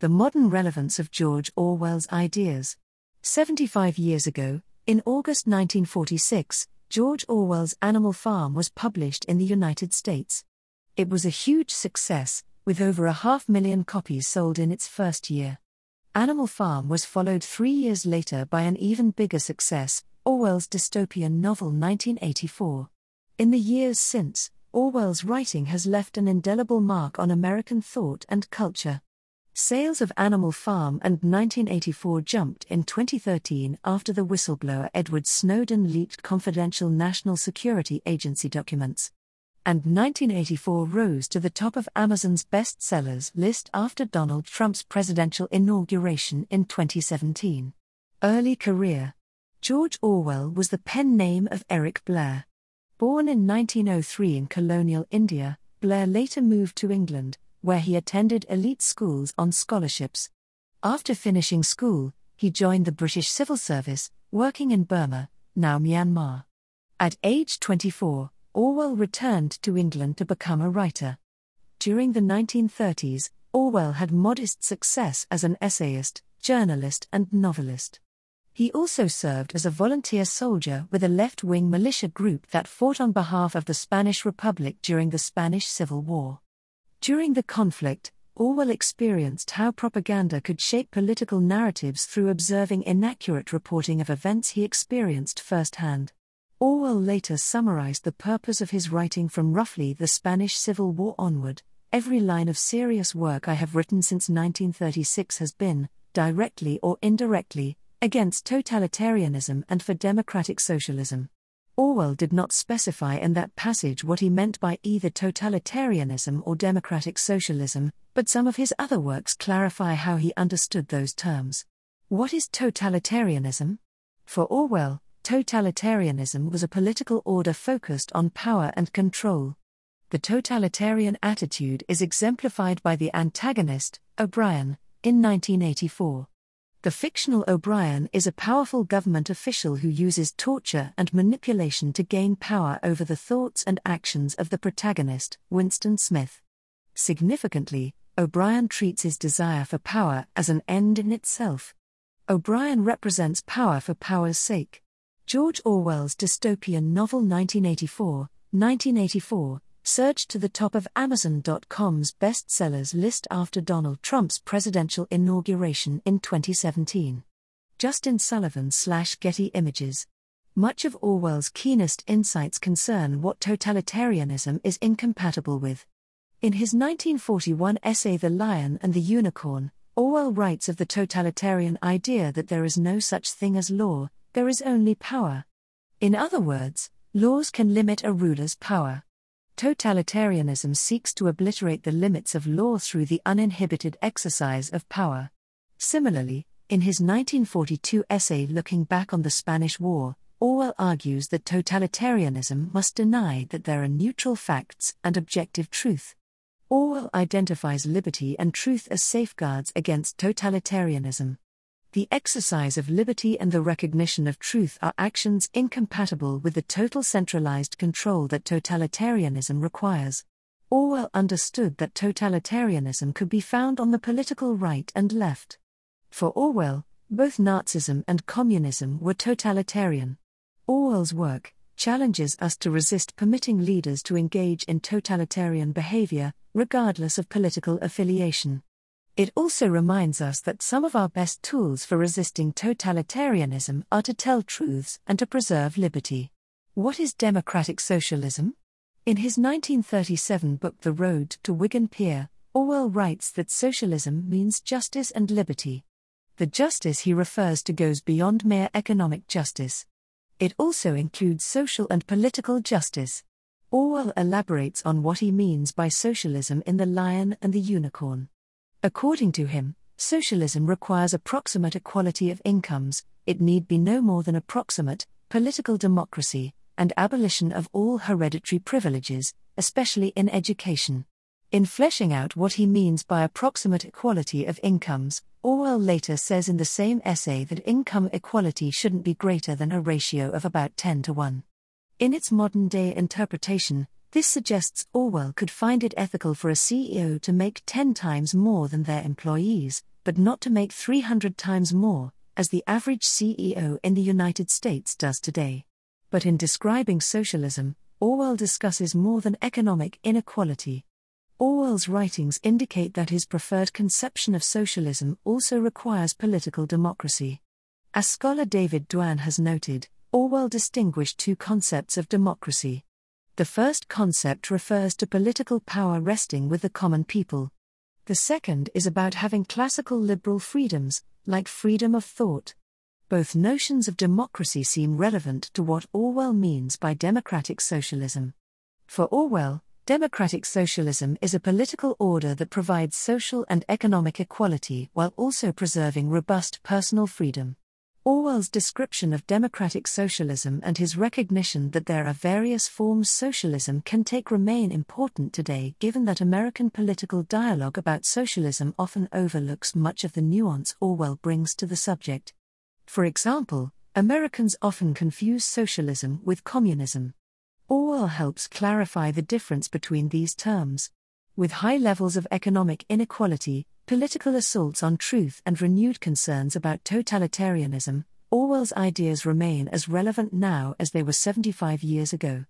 The modern relevance of George Orwell's ideas. 75 years ago, in August 1946, George Orwell's Animal Farm was published in the United States. It was a huge success, with over a half million copies sold in its first year. Animal Farm was followed three years later by an even bigger success, Orwell's dystopian novel 1984. In the years since, Orwell's writing has left an indelible mark on American thought and culture. Sales of Animal Farm and 1984 jumped in 2013 after the whistleblower Edward Snowden leaked confidential National Security Agency documents and 1984 rose to the top of Amazon's bestsellers list after Donald Trump's presidential inauguration in 2017. Early career George Orwell was the pen name of Eric Blair. Born in 1903 in colonial India, Blair later moved to England, where he attended elite schools on scholarships. After finishing school, he joined the British Civil Service, working in Burma, now Myanmar. At age 24, Orwell returned to England to become a writer. During the 1930s, Orwell had modest success as an essayist, journalist, and novelist. He also served as a volunteer soldier with a left wing militia group that fought on behalf of the Spanish Republic during the Spanish Civil War. During the conflict, Orwell experienced how propaganda could shape political narratives through observing inaccurate reporting of events he experienced firsthand. Orwell later summarized the purpose of his writing from roughly the Spanish Civil War onward. Every line of serious work I have written since 1936 has been, directly or indirectly, against totalitarianism and for democratic socialism. Orwell did not specify in that passage what he meant by either totalitarianism or democratic socialism, but some of his other works clarify how he understood those terms. What is totalitarianism? For Orwell, totalitarianism was a political order focused on power and control. The totalitarian attitude is exemplified by the antagonist, O'Brien, in 1984. The fictional O'Brien is a powerful government official who uses torture and manipulation to gain power over the thoughts and actions of the protagonist, Winston Smith. Significantly, O'Brien treats his desire for power as an end in itself. O'Brien represents power for power's sake. George Orwell's dystopian novel 1984, 1984, surged to the top of Amazon.com's bestsellers list after Donald Trump's presidential inauguration in 2017. Justin Sullivan slash Getty Images. Much of Orwell's keenest insights concern what totalitarianism is incompatible with. In his 1941 essay The Lion and the Unicorn, Orwell writes of the totalitarian idea that there is no such thing as law, there is only power. In other words, laws can limit a ruler's power. Totalitarianism seeks to obliterate the limits of law through the uninhibited exercise of power. Similarly, in his 1942 essay Looking Back on the Spanish War, Orwell argues that totalitarianism must deny that there are neutral facts and objective truth. Orwell identifies liberty and truth as safeguards against totalitarianism. The exercise of liberty and the recognition of truth are actions incompatible with the total centralized control that totalitarianism requires. Orwell understood that totalitarianism could be found on the political right and left. For Orwell, both Nazism and communism were totalitarian. Orwell's work challenges us to resist permitting leaders to engage in totalitarian behavior, regardless of political affiliation. It also reminds us that some of our best tools for resisting totalitarianism are to tell truths and to preserve liberty. What is democratic socialism? In his 1937 book The Road to Wigan Pier, Orwell writes that socialism means justice and liberty. The justice he refers to goes beyond mere economic justice. It also includes social and political justice. Orwell elaborates on what he means by socialism in The Lion and the Unicorn. According to him, socialism requires approximate equality of incomes, it need be no more than approximate, political democracy, and abolition of all hereditary privileges, especially in education. In fleshing out what he means by approximate equality of incomes, Orwell later says in the same essay that income equality shouldn't be greater than a ratio of about 10 to 1. In its modern day interpretation, This suggests Orwell could find it ethical for a CEO to make 10 times more than their employees, but not to make 300 times more, as the average CEO in the United States does today. But in describing socialism, Orwell discusses more than economic inequality. Orwell's writings indicate that his preferred conception of socialism also requires political democracy. As scholar David Dwan has noted, Orwell distinguished two concepts of democracy. The first concept refers to political power resting with the common people. The second is about having classical liberal freedoms, like freedom of thought. Both notions of democracy seem relevant to what Orwell means by democratic socialism. For Orwell, democratic socialism is a political order that provides social and economic equality while also preserving robust personal freedom. Orwell's description of democratic socialism and his recognition that there are various forms socialism can take remain important today given that American political dialogue about socialism often overlooks much of the nuance Orwell brings to the subject. For example, Americans often confuse socialism with communism. Orwell helps clarify the difference between these terms. With high levels of economic inequality, political assaults on truth, and renewed concerns about totalitarianism, Orwell's ideas remain as relevant now as they were 75 years ago.